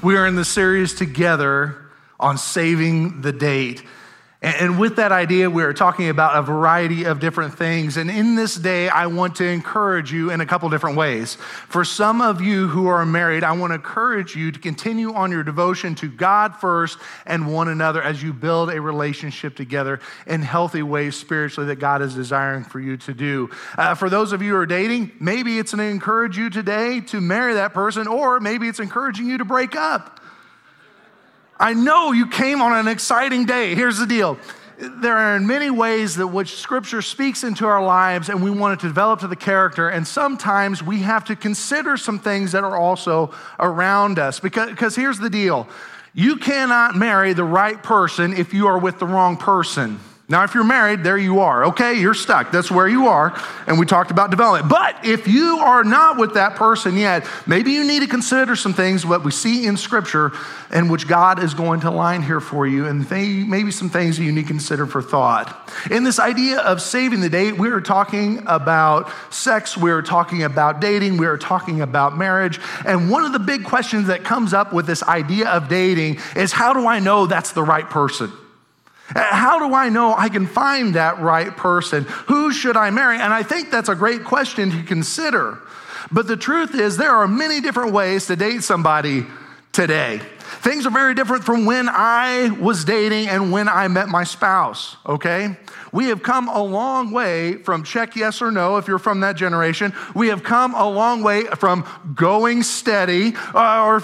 We are in the series together on saving the date. And with that idea, we are talking about a variety of different things. And in this day, I want to encourage you in a couple different ways. For some of you who are married, I want to encourage you to continue on your devotion to God first and one another as you build a relationship together in healthy ways spiritually that God is desiring for you to do. Uh, for those of you who are dating, maybe it's going to encourage you today to marry that person, or maybe it's encouraging you to break up. I know you came on an exciting day. Here's the deal. There are many ways that which scripture speaks into our lives and we want it to develop to the character. And sometimes we have to consider some things that are also around us. Because, because here's the deal. You cannot marry the right person if you are with the wrong person. Now, if you're married, there you are. Okay, you're stuck. That's where you are. And we talked about development. But if you are not with that person yet, maybe you need to consider some things, what we see in Scripture, and which God is going to line here for you, and maybe some things that you need to consider for thought. In this idea of saving the date, we are talking about sex, we are talking about dating, we are talking about marriage. And one of the big questions that comes up with this idea of dating is how do I know that's the right person? How do I know I can find that right person? Who should I marry? And I think that's a great question to consider. But the truth is, there are many different ways to date somebody today. Things are very different from when I was dating and when I met my spouse, okay? We have come a long way from check yes or no, if you're from that generation. We have come a long way from going steady uh, or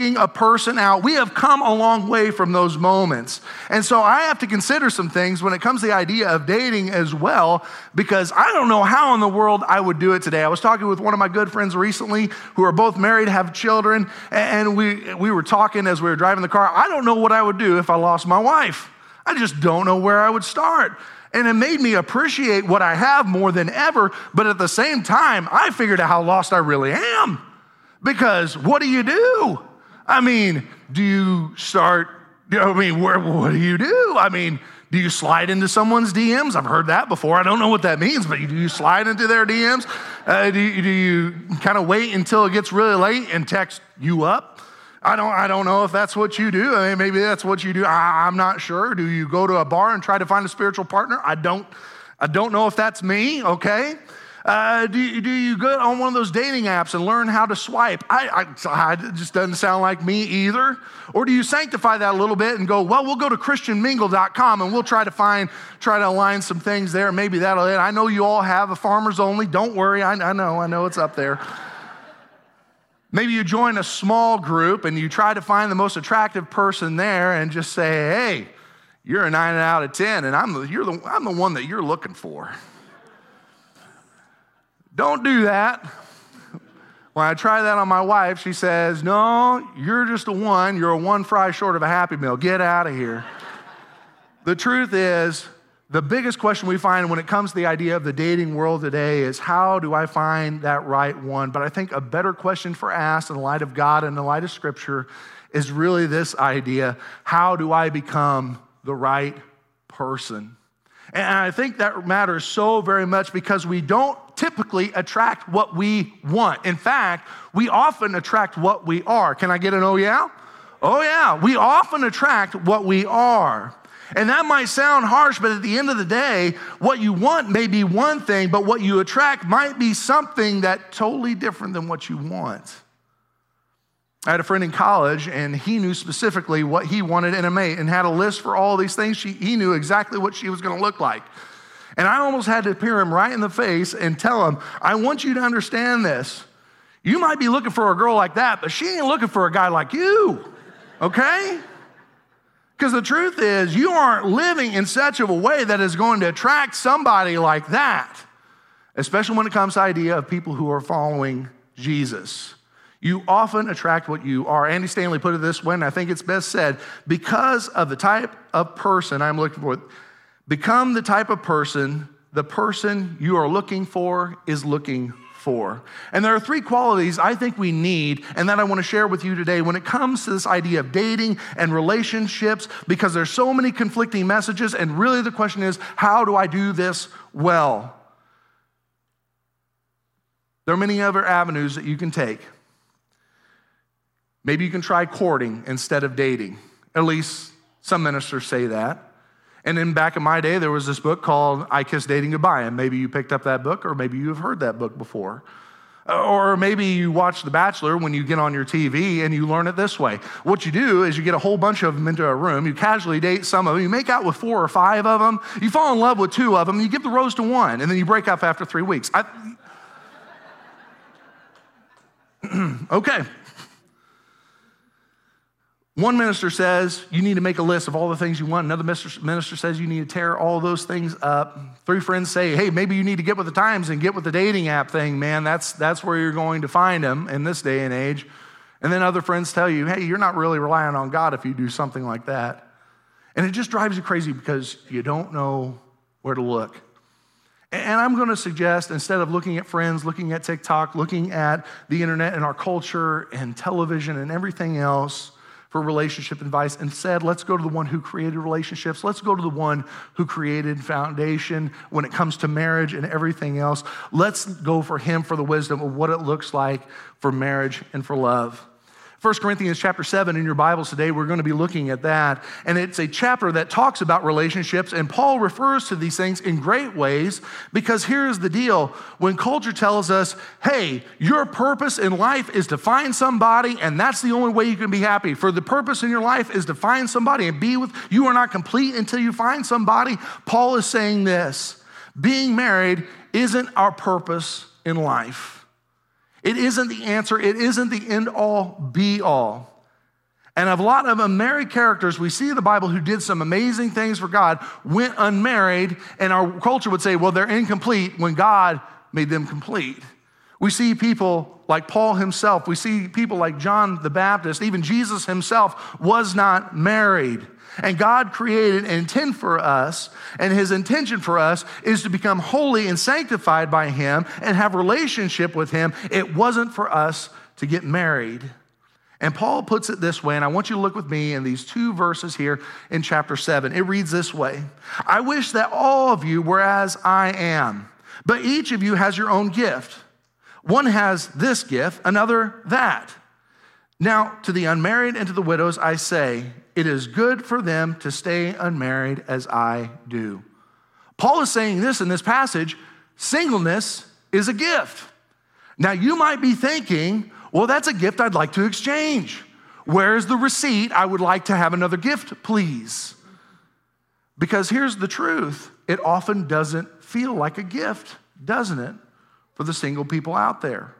a person out. We have come a long way from those moments. And so I have to consider some things when it comes to the idea of dating as well, because I don't know how in the world I would do it today. I was talking with one of my good friends recently who are both married, have children, and we, we were talking as we were driving the car. I don't know what I would do if I lost my wife. I just don't know where I would start. And it made me appreciate what I have more than ever. But at the same time, I figured out how lost I really am. Because what do you do? I mean, do you start, I mean, where, what do you do? I mean, do you slide into someone's DMs? I've heard that before. I don't know what that means, but do you slide into their DMs? Uh, do, you, do you kind of wait until it gets really late and text you up? I don't, I don't know if that's what you do. I mean, maybe that's what you do. I, I'm not sure. Do you go to a bar and try to find a spiritual partner? I don't, I don't know if that's me, okay? Uh, do, you, do you go on one of those dating apps and learn how to swipe? I, I, it just doesn't sound like me either. Or do you sanctify that a little bit and go, well, we'll go to christianmingle.com and we'll try to find, try to align some things there. Maybe that'll it. I know you all have a farmers only. Don't worry. I, I know, I know it's up there. Maybe you join a small group and you try to find the most attractive person there and just say, hey, you're a nine out of 10, and I'm the, you're the, I'm the one that you're looking for. Don't do that. When I try that on my wife, she says, No, you're just a one. You're a one fry short of a Happy Meal. Get out of here. the truth is, the biggest question we find when it comes to the idea of the dating world today is how do I find that right one? But I think a better question for ask in the light of God and the light of Scripture is really this idea how do I become the right person? And I think that matters so very much because we don't typically attract what we want. In fact, we often attract what we are. Can I get an oh yeah? Oh yeah, we often attract what we are. And that might sound harsh, but at the end of the day, what you want may be one thing, but what you attract might be something that totally different than what you want. I had a friend in college, and he knew specifically what he wanted in a mate and had a list for all these things. She, he knew exactly what she was going to look like. And I almost had to peer him right in the face and tell him, I want you to understand this. You might be looking for a girl like that, but she ain't looking for a guy like you, okay? Because the truth is, you aren't living in such of a way that is going to attract somebody like that, especially when it comes to the idea of people who are following Jesus. You often attract what you are. Andy Stanley put it this way, and I think it's best said because of the type of person I'm looking for, become the type of person the person you are looking for is looking for. And there are three qualities I think we need, and that I want to share with you today when it comes to this idea of dating and relationships, because there's so many conflicting messages, and really the question is, how do I do this well? There are many other avenues that you can take. Maybe you can try courting instead of dating. At least some ministers say that. And then back in my day, there was this book called I Kiss Dating Goodbye. And maybe you picked up that book, or maybe you've heard that book before. Uh, or maybe you watch The Bachelor when you get on your TV and you learn it this way. What you do is you get a whole bunch of them into a room, you casually date some of them, you make out with four or five of them, you fall in love with two of them, you give the rose to one, and then you break up after three weeks. I... okay, one minister says you need to make a list of all the things you want. Another minister says you need to tear all those things up. Three friends say, hey, maybe you need to get with the times and get with the dating app thing, man. That's, that's where you're going to find them in this day and age. And then other friends tell you, hey, you're not really relying on God if you do something like that. And it just drives you crazy because you don't know where to look. And I'm going to suggest instead of looking at friends, looking at TikTok, looking at the internet and our culture and television and everything else, for relationship advice. and said, let's go to the one who created relationships. Let's go to the one who created foundation when it comes to marriage and everything else. Let's go for him for the wisdom of what it looks like for marriage and for love. 1 Corinthians chapter 7 in your Bibles today, we're going to be looking at that. And it's a chapter that talks about relationships, and Paul refers to these things in great ways because here's the deal. When culture tells us, hey, your purpose in life is to find somebody, and that's the only way you can be happy. For the purpose in your life is to find somebody and be with, you are not complete until you find somebody. Paul is saying this being married isn't our purpose in life. It isn't the answer, it isn't the end all be all. And a lot of unmarried characters we see in the Bible who did some amazing things for God went unmarried, and our culture would say, well, they're incomplete when God made them complete. We see people like Paul himself, we see people like John the Baptist, even Jesus himself was not married. And God created an intent for us, and his intention for us is to become holy and sanctified by him and have relationship with him. It wasn't for us to get married. And Paul puts it this way, and I want you to look with me in these two verses here in chapter 7. It reads this way I wish that all of you were as I am, but each of you has your own gift. One has this gift, another that. Now, to the unmarried and to the widows, I say, it is good for them to stay unmarried as I do. Paul is saying this in this passage singleness is a gift. Now, you might be thinking, well, that's a gift I'd like to exchange. Where's the receipt? I would like to have another gift, please. Because here's the truth it often doesn't feel like a gift, doesn't it, for the single people out there?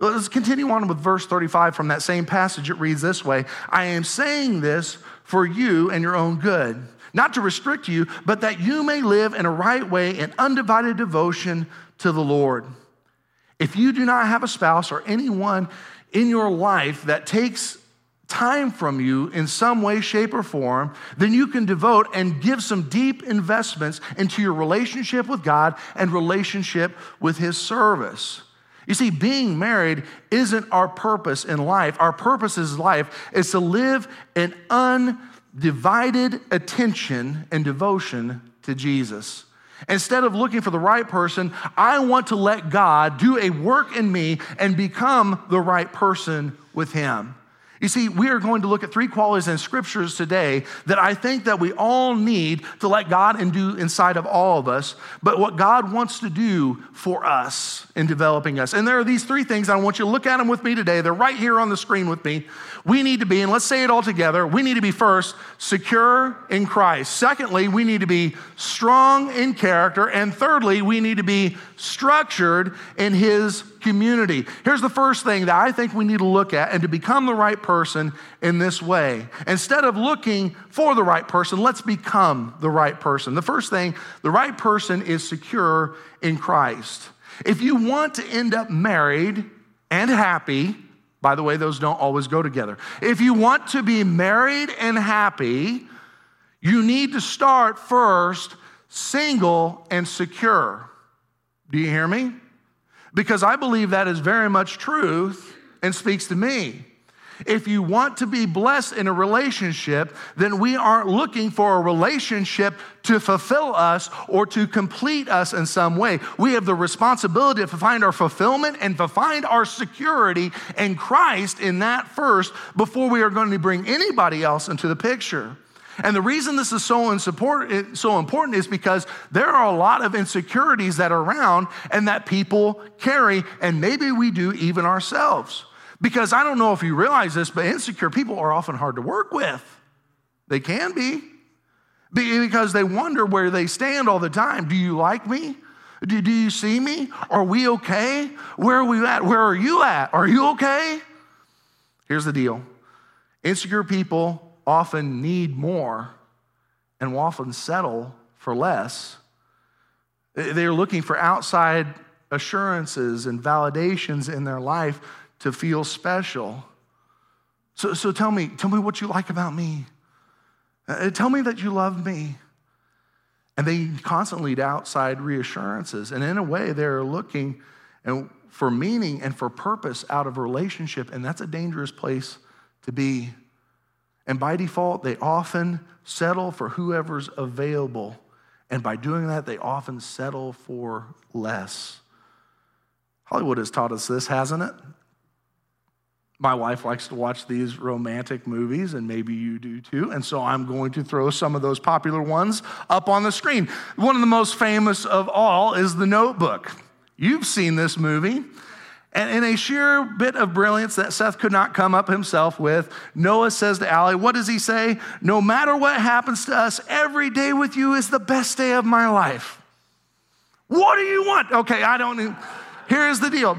Let's continue on with verse 35 from that same passage. It reads this way I am saying this for you and your own good, not to restrict you, but that you may live in a right way in undivided devotion to the Lord. If you do not have a spouse or anyone in your life that takes time from you in some way, shape, or form, then you can devote and give some deep investments into your relationship with God and relationship with His service. You see, being married isn't our purpose in life. Our purpose in life is to live in undivided attention and devotion to Jesus. Instead of looking for the right person, I want to let God do a work in me and become the right person with Him. You see, we are going to look at three qualities in scriptures today that I think that we all need to let God and do inside of all of us, but what God wants to do for us in developing us. And there are these three things. I want you to look at them with me today. They're right here on the screen with me. We need to be, and let's say it all together, we need to be first, secure in Christ. Secondly, we need to be strong in character. And thirdly, we need to be structured in His community. Here's the first thing that I think we need to look at and to become the right person in this way. Instead of looking for the right person, let's become the right person. The first thing, the right person is secure in Christ. If you want to end up married and happy, by the way, those don't always go together. If you want to be married and happy, you need to start first single and secure. Do you hear me? because I believe that is very much truth and speaks to me. If you want to be blessed in a relationship, then we aren't looking for a relationship to fulfill us or to complete us in some way. We have the responsibility to find our fulfillment and to find our security in Christ in that first before we are going to bring anybody else into the picture. And the reason this is so, so important is because there are a lot of insecurities that are around and that people carry, and maybe we do even ourselves. Because I don't know if you realize this, but insecure people are often hard to work with. They can be. Because they wonder where they stand all the time. Do you like me? Do, do you see me? Are we okay? Where are we at? Where are you at? Are you okay? Here's the deal insecure people often need more and will often settle for less. They're looking for outside assurances and validations in their life to feel special. So, so tell me, tell me what you like about me. Uh, tell me that you love me. And they constantly need outside reassurances. And in a way, they're looking and for meaning and for purpose out of a relationship. And that's a dangerous place to be. And by default, they often settle for whoever's available. And by doing that, they often settle for less. Hollywood has taught us this, hasn't it? My wife likes to watch these romantic movies, and maybe you do too. And so I'm going to throw some of those popular ones up on the screen. One of the most famous of all is The Notebook. You've seen this movie. And in a sheer bit of brilliance that Seth could not come up himself with, Noah says to Allie, What does he say? No matter what happens to us, every day with you is the best day of my life. What do you want? Okay, I don't. Here's the deal.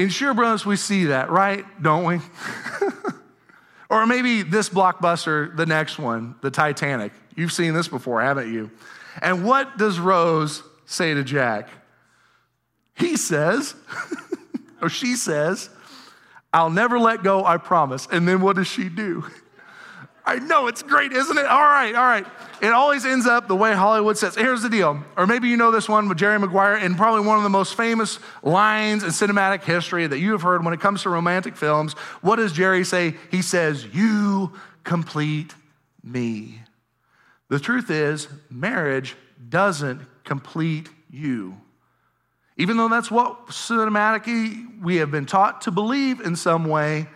In brilliance, we see that, right? Don't we? or maybe this blockbuster, the next one, the Titanic. You've seen this before, haven't you? And what does Rose say to Jack? He says, or she says, I'll never let go, I promise. And then what does she do? I know it's great, isn't it? All right, all right. It always ends up the way Hollywood says. Here's the deal. Or maybe you know this one with Jerry Maguire, and probably one of the most famous lines in cinematic history that you have heard when it comes to romantic films. What does Jerry say? He says, You complete me. The truth is, marriage doesn't complete you. Even though that's what cinematically we have been taught to believe in some way,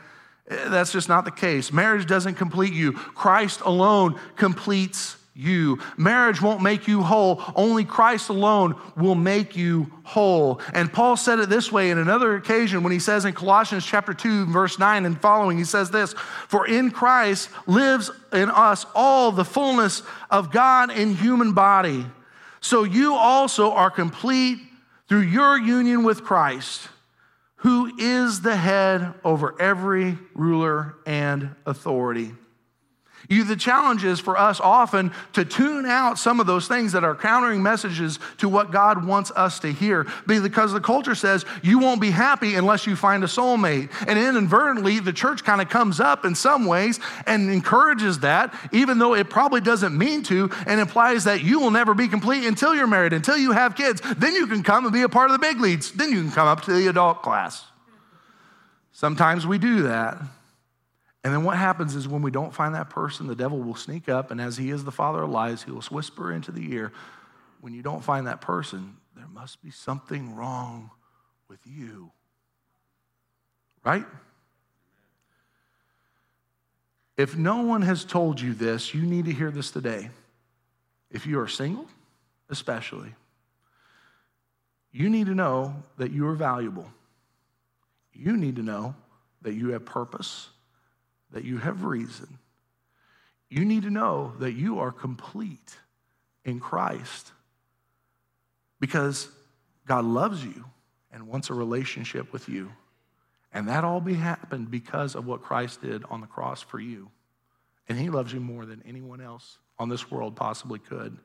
Eh, that's just not the case. Marriage doesn't complete you, Christ alone completes you. Marriage won't make you whole. Only Christ alone will make you whole. And Paul said it this way in another occasion when he says in Colossians chapter 2 verse 9 and following he says this, "For in Christ lives in us all the fullness of God in human body. So you also are complete through your union with Christ, who is the head over every ruler and authority. You, the challenge is for us often to tune out some of those things that are countering messages to what God wants us to hear because the culture says you won't be happy unless you find a soulmate. And inadvertently, the church kind of comes up in some ways and encourages that, even though it probably doesn't mean to, and implies that you will never be complete until you're married, until you have kids. Then you can come and be a part of the big leads. Then you can come up to the adult class. Sometimes we do that. And then what happens is when we don't find that person, the devil will sneak up, and as he is the father of lies, he will whisper into the ear, When you don't find that person, there must be something wrong with you. Right? If no one has told you this, you need to hear this today. If you are single, especially, you need to know that you are valuable. You need to know that you have purpose that you have reason. You need to know that you are complete in Christ because God loves you and wants a relationship with you. And that all be happened because of what Christ did on the cross for you. And he loves you more than anyone else on this world possibly could.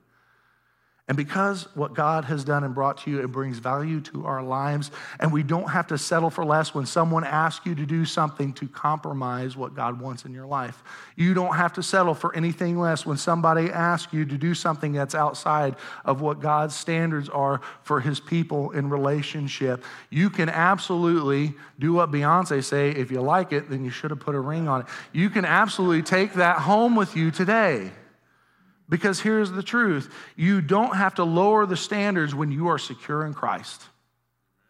And because what God has done and brought to you, it brings value to our lives. And we don't have to settle for less when someone asks you to do something to compromise what God wants in your life. You don't have to settle for anything less when somebody asks you to do something that's outside of what God's standards are for his people in relationship. You can absolutely do what Beyonce say, if you like it, then you should have put a ring on it. You can absolutely take that home with you today. Because here's the truth you don't have to lower the standards when you are secure in Christ.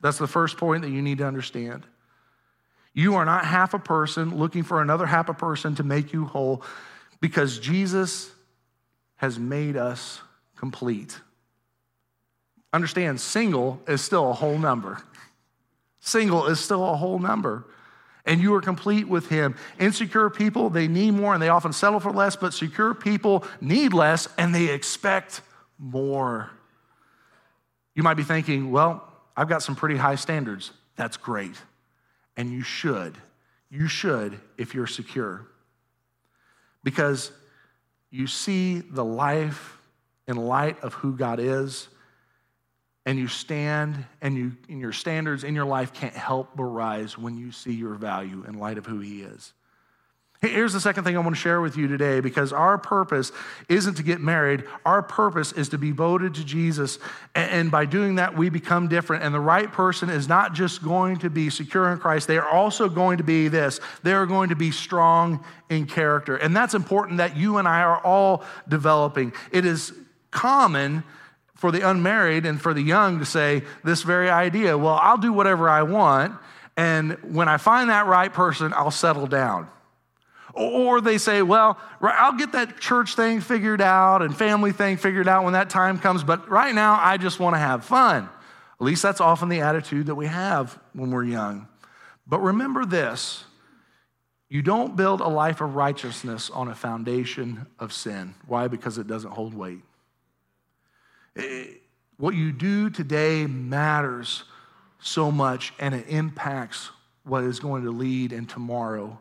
That's the first point that you need to understand. You are not half a person looking for another half a person to make you whole because Jesus has made us complete. Understand, single is still a whole number. Single is still a whole number and you are complete with him. Insecure people, they need more and they often settle for less, but secure people need less and they expect more. You might be thinking, well, I've got some pretty high standards. That's great. And you should. You should if you're secure. Because you see the life in light of who God is and you stand and, you, and your standards in your life can't help but rise when you see your value in light of who he is. Here's the second thing I want to share with you today because our purpose isn't to get married. Our purpose is to be voted to Jesus. And by doing that, we become different. And the right person is not just going to be secure in Christ, they are also going to be this they are going to be strong in character. And that's important that you and I are all developing. It is common for the unmarried and for the young to say this very idea well, I'll do whatever I want, and when I find that right person, I'll settle down. Or they say, well, I'll get that church thing figured out and family thing figured out when that time comes, but right now I just want to have fun. At least that's often the attitude that we have when we're young. But remember this you don't build a life of righteousness on a foundation of sin. Why? Because it doesn't hold weight. Eh, what you do today matters so much and it impacts what is going to lead in tomorrow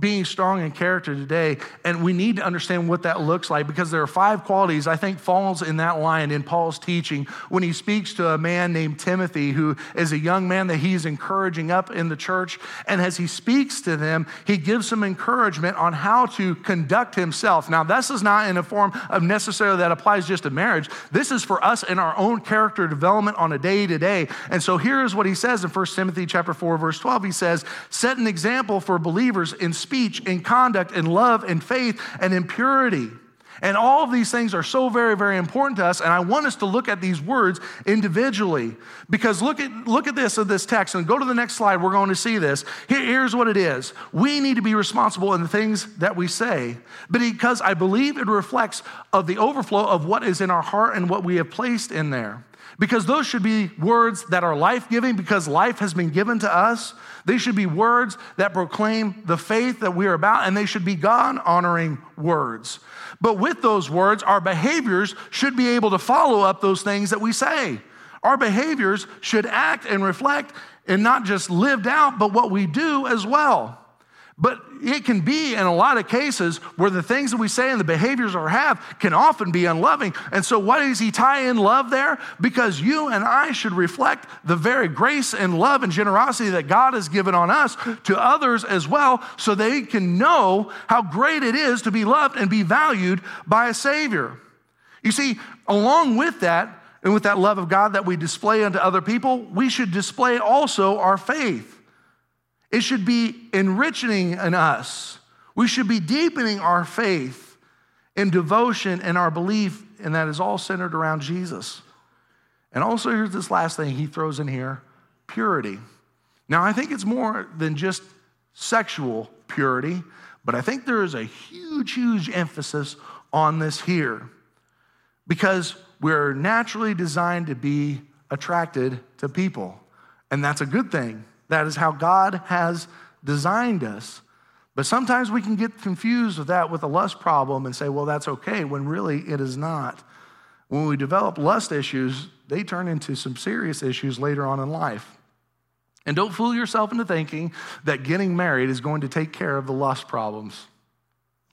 being strong in character today and we need to understand what that looks like because there are five qualities i think falls in that line in paul's teaching when he speaks to a man named timothy who is a young man that he's encouraging up in the church. And as he speaks to them he gives some encouragement on how to conduct himself. Now this is not in a form of necessarily that applies just to marriage. This is for us in our own character development on a day to day and so here's what he says in 1 timothy chapter 4 verse 12 he says set an example for believers in speech, in conduct, in love, in faith, and in purity. And all of these things are so very, very important to us. And I want us to look at these words individually. Because look at, look at this of this text and go to the next slide. We're going to see this. Here, here's what it is. We need to be responsible in the things that we say. Because I believe it reflects of the overflow of what is in our heart and what we have placed in there. Because those should be words that are life giving because life has been given to us. They should be words that proclaim the faith that we are about, and they should be God honoring words. But with those words, our behaviors should be able to follow up those things that we say. Our behaviors should act and reflect and not just lived out, but what we do as well. But it can be in a lot of cases where the things that we say and the behaviors we have can often be unloving. And so, why does he tie in love there? Because you and I should reflect the very grace and love and generosity that God has given on us to others as well, so they can know how great it is to be loved and be valued by a Savior. You see, along with that, and with that love of God that we display unto other people, we should display also our faith. It should be enriching in us. We should be deepening our faith and devotion and our belief, and that is all centered around Jesus. And also, here's this last thing he throws in here purity. Now, I think it's more than just sexual purity, but I think there is a huge, huge emphasis on this here because we're naturally designed to be attracted to people, and that's a good thing. That is how God has designed us. But sometimes we can get confused with that with a lust problem and say, well, that's okay, when really it is not. When we develop lust issues, they turn into some serious issues later on in life. And don't fool yourself into thinking that getting married is going to take care of the lust problems.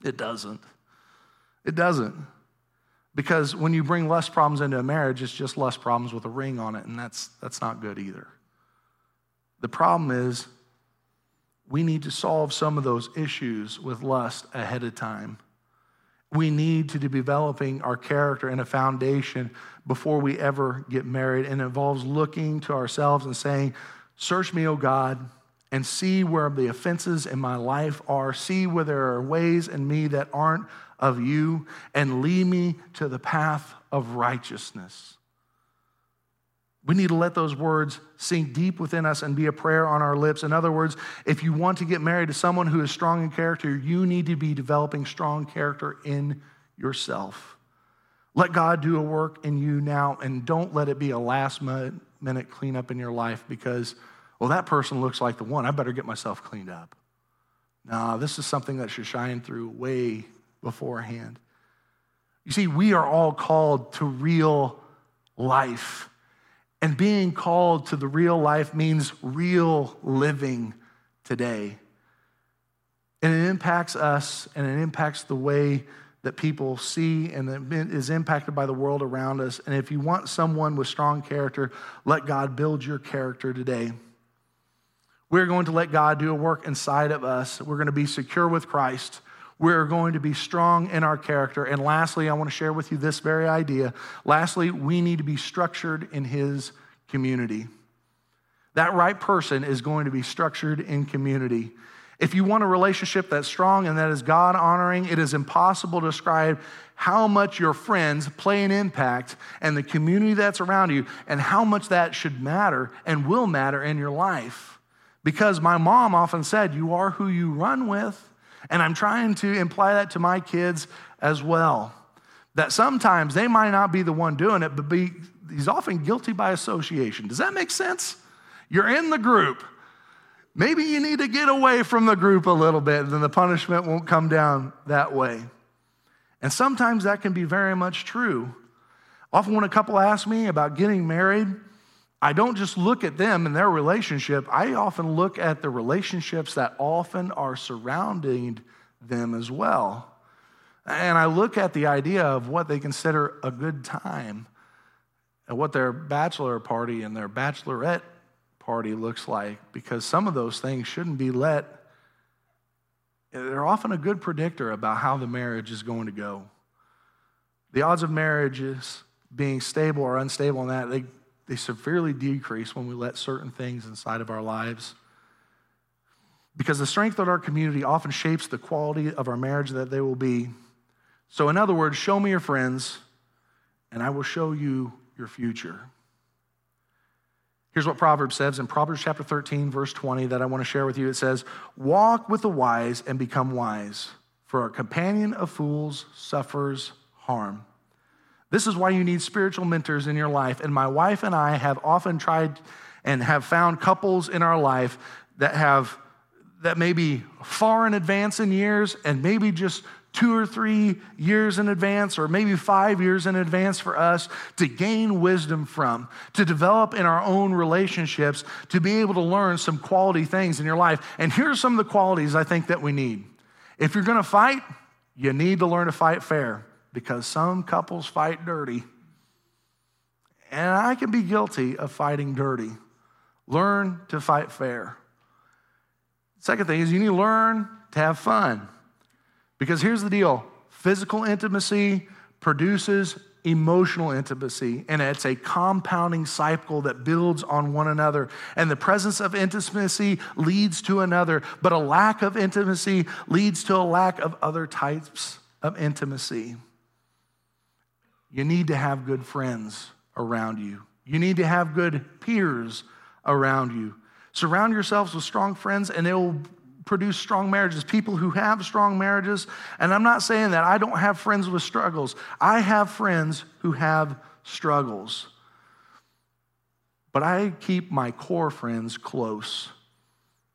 It doesn't. It doesn't. Because when you bring less problems into a marriage, it's just less problems with a ring on it, and that's, that's not good either. The problem is we need to solve some of those issues with lust ahead of time. We need to be developing our character and a foundation before we ever get married. And it involves looking to ourselves and saying, Search me, O God, and see where the offenses in my life are. See where there are ways in me that aren't of you, and lead me to the path of righteousness. We need to let those words sink deep within us and be a prayer on our lips. In other words, if you want to get married to someone who is strong in character, you need to be developing strong character in yourself. Let God do a work in you now and don't let it be a last minute cleanup in your life because, well, that person looks like the one. I better get myself cleaned up. No, this is something that should shine through way beforehand. You see, we are all called to real life. And being called to the real life means real living today. And it impacts us and it impacts the way that people see and is impacted by the world around us. And if you want someone with strong character, let God build your character today. We're going to let God do a work inside of us. We're going to be secure with Christ. We're going to be strong in our character. And lastly, I want to share with you this very idea. Lastly, we need to be structured in His community. That right person is going to be structured in community. If you want a relationship that's strong and that is God honoring, it is impossible to describe how much your friends play an impact and the community that's around you and how much that should matter and will matter in your life. Because my mom often said, You are who you run with. And I'm trying to imply that to my kids as well. That sometimes they might not be the one doing it, but be, he's often guilty by association. Does that make sense? You're in the group. Maybe you need to get away from the group a little bit, and then the punishment won't come down that way. And sometimes that can be very much true. Often, when a couple ask me about getting married, I don't just look at them and their relationship, I often look at the relationships that often are surrounding them as well. And I look at the idea of what they consider a good time and what their bachelor party and their bachelorette party looks like because some of those things shouldn't be let. They're often a good predictor about how the marriage is going to go. The odds of marriages being stable or unstable in that, they they severely decrease when we let certain things inside of our lives. Because the strength of our community often shapes the quality of our marriage that they will be. So, in other words, show me your friends, and I will show you your future. Here's what Proverbs says in Proverbs chapter 13, verse 20, that I want to share with you. It says, Walk with the wise and become wise, for a companion of fools suffers harm. This is why you need spiritual mentors in your life. And my wife and I have often tried and have found couples in our life that have that may be far in advance in years and maybe just two or three years in advance, or maybe five years in advance for us to gain wisdom from, to develop in our own relationships, to be able to learn some quality things in your life. And here are some of the qualities I think that we need. If you're gonna fight, you need to learn to fight fair because some couples fight dirty. And I can be guilty of fighting dirty. Learn to fight fair. Second thing is you need to learn to have fun. Because here's the deal physical intimacy produces emotional intimacy, and it's a compounding cycle that builds on one another. And the presence of intimacy leads to another, but a lack of intimacy leads to a lack of other types of intimacy. You need to have good friends around you. You need to have good peers around you. Surround yourselves with strong friends, and it will produce strong marriages, people who have strong marriages. And I'm not saying that I don't have friends with struggles, I have friends who have struggles. But I keep my core friends close.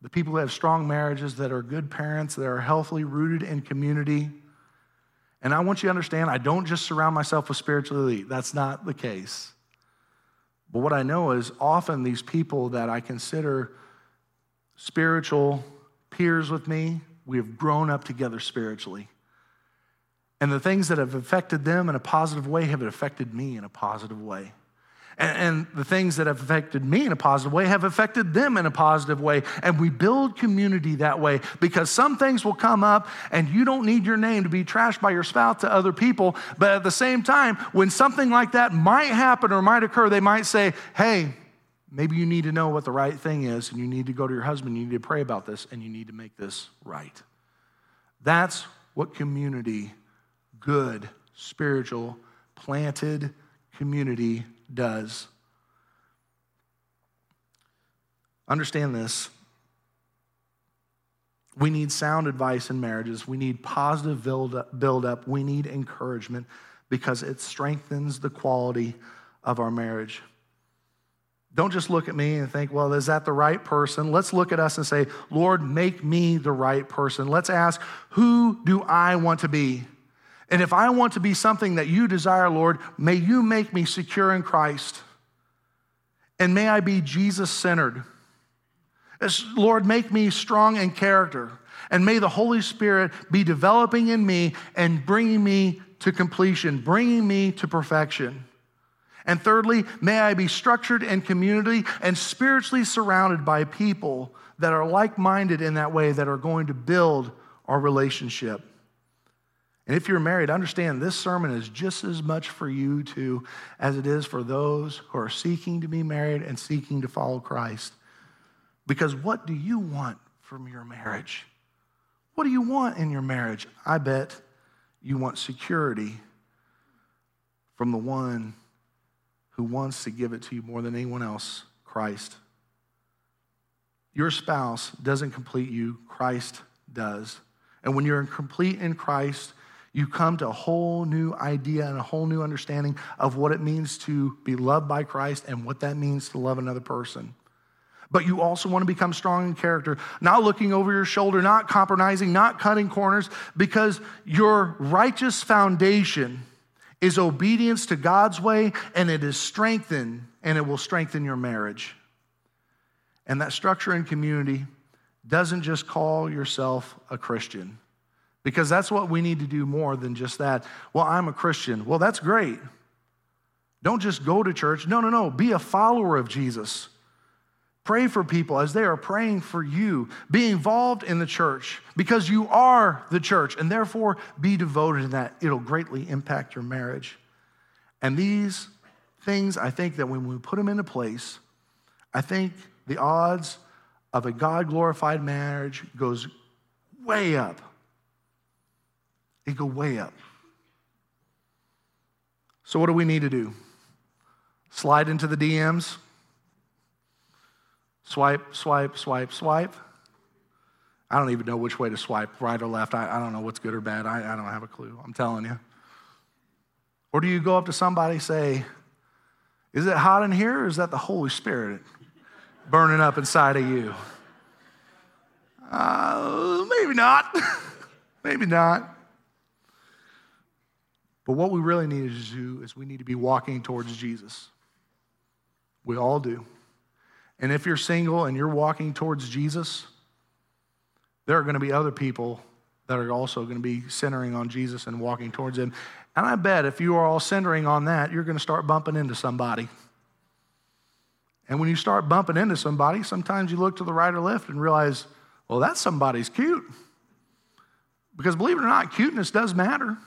The people who have strong marriages, that are good parents, that are healthily rooted in community. And I want you to understand, I don't just surround myself with spiritual elite. That's not the case. But what I know is often these people that I consider spiritual peers with me, we have grown up together spiritually. And the things that have affected them in a positive way have affected me in a positive way. And, the things that have affected me in a positive way have affected them in a positive way. And we build community that way because some things will come up and you don't need your name to be trashed by your spouse to other people. But at the same time, when something like that might happen or might occur, they might say, hey, maybe you need to know what the right thing is and you need to go to your husband, you need to pray about this, and you need to make this right. That's what community, good, spiritual, planted community does. Understand this. We need sound advice in marriages. We need positive build up. We need encouragement because it strengthens the quality of our marriage. Don't just look at me and think, well, is that the right person? Let's look at us and say, Lord, make me the right person. Let's ask, who do I want to be? And if I want to be something that you desire, Lord, may you make me secure in Christ. And may I be Jesus centered. Lord, make me strong in character. And may the Holy Spirit be developing in me and bringing me to completion, bringing me to perfection. And thirdly, may I be structured in community and spiritually surrounded by people that are like minded in that way that are going to build our relationship. And if you're married, understand this sermon is just as much for you too as it is for those who are seeking to be married and seeking to follow Christ. Because what do you want from your marriage? What do you want in your marriage? I bet you want security from the one who wants to give it to you more than anyone else, Christ. Your spouse doesn't complete you, Christ does. And when you're complete in Christ, you come to a whole new idea and a whole new understanding of what it means to be loved by Christ and what that means to love another person. But you also want to become strong in character, not looking over your shoulder, not compromising, not cutting corners, because your righteous foundation is obedience to God's way and it is strengthened and it will strengthen your marriage. And that structure and community doesn't just call yourself a Christian. Because that's what we need to do more than just that. Well, I'm a Christian. Well, that's great. Don't just go to church. No, no, no. Be a follower of Jesus. Pray for people as they are praying for you. Be involved in the church because you are the church, and therefore be devoted in that. It'll greatly impact your marriage. And these things, I think that when we put them into place, I think the odds of a God glorified marriage goes way up. Go way up. So, what do we need to do? Slide into the DMs? Swipe, swipe, swipe, swipe. I don't even know which way to swipe, right or left. I, I don't know what's good or bad. I, I don't have a clue. I'm telling you. Or do you go up to somebody say, Is it hot in here or is that the Holy Spirit burning up inside of you? Uh, maybe not. maybe not. But what we really need to do is we need to be walking towards Jesus. We all do. And if you're single and you're walking towards Jesus, there are going to be other people that are also going to be centering on Jesus and walking towards Him. And I bet if you are all centering on that, you're going to start bumping into somebody. And when you start bumping into somebody, sometimes you look to the right or left and realize, well, that's somebody's cute. Because believe it or not, cuteness does matter.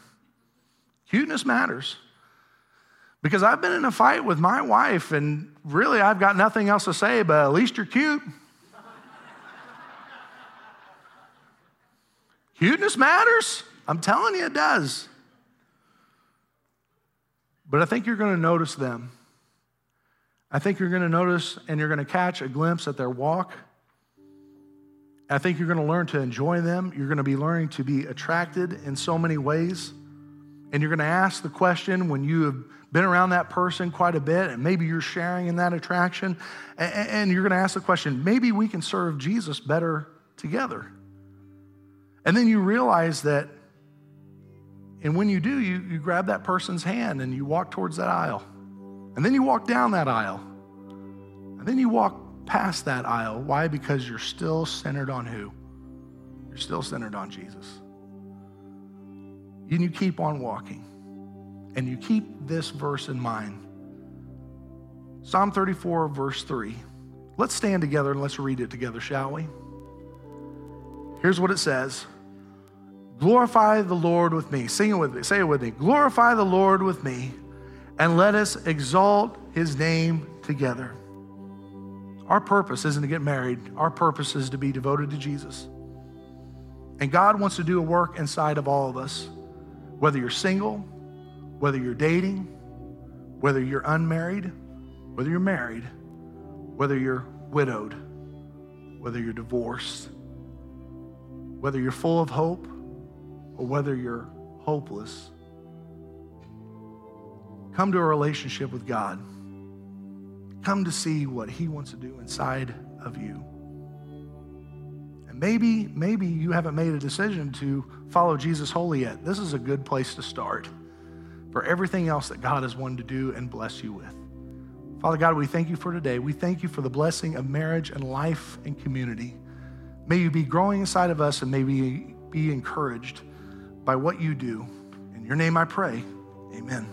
Cuteness matters. Because I've been in a fight with my wife, and really I've got nothing else to say, but at least you're cute. Cuteness matters. I'm telling you, it does. But I think you're going to notice them. I think you're going to notice and you're going to catch a glimpse at their walk. I think you're going to learn to enjoy them. You're going to be learning to be attracted in so many ways. And you're going to ask the question when you have been around that person quite a bit, and maybe you're sharing in that attraction, and you're going to ask the question maybe we can serve Jesus better together. And then you realize that, and when you do, you, you grab that person's hand and you walk towards that aisle. And then you walk down that aisle. And then you walk past that aisle. Why? Because you're still centered on who? You're still centered on Jesus. And you keep on walking and you keep this verse in mind. Psalm 34, verse 3. Let's stand together and let's read it together, shall we? Here's what it says Glorify the Lord with me. Sing it with me. Say it with me. Glorify the Lord with me, and let us exalt his name together. Our purpose isn't to get married, our purpose is to be devoted to Jesus. And God wants to do a work inside of all of us, whether you're single, whether you're dating, whether you're unmarried, whether you're married, whether you're widowed, whether you're divorced, whether you're full of hope or whether you're hopeless, come to a relationship with God. Come to see what He wants to do inside of you. Maybe, maybe you haven't made a decision to follow Jesus wholly yet. This is a good place to start for everything else that God has wanted to do and bless you with. Father God, we thank you for today. We thank you for the blessing of marriage and life and community. May you be growing inside of us and may we be encouraged by what you do. In your name I pray. Amen.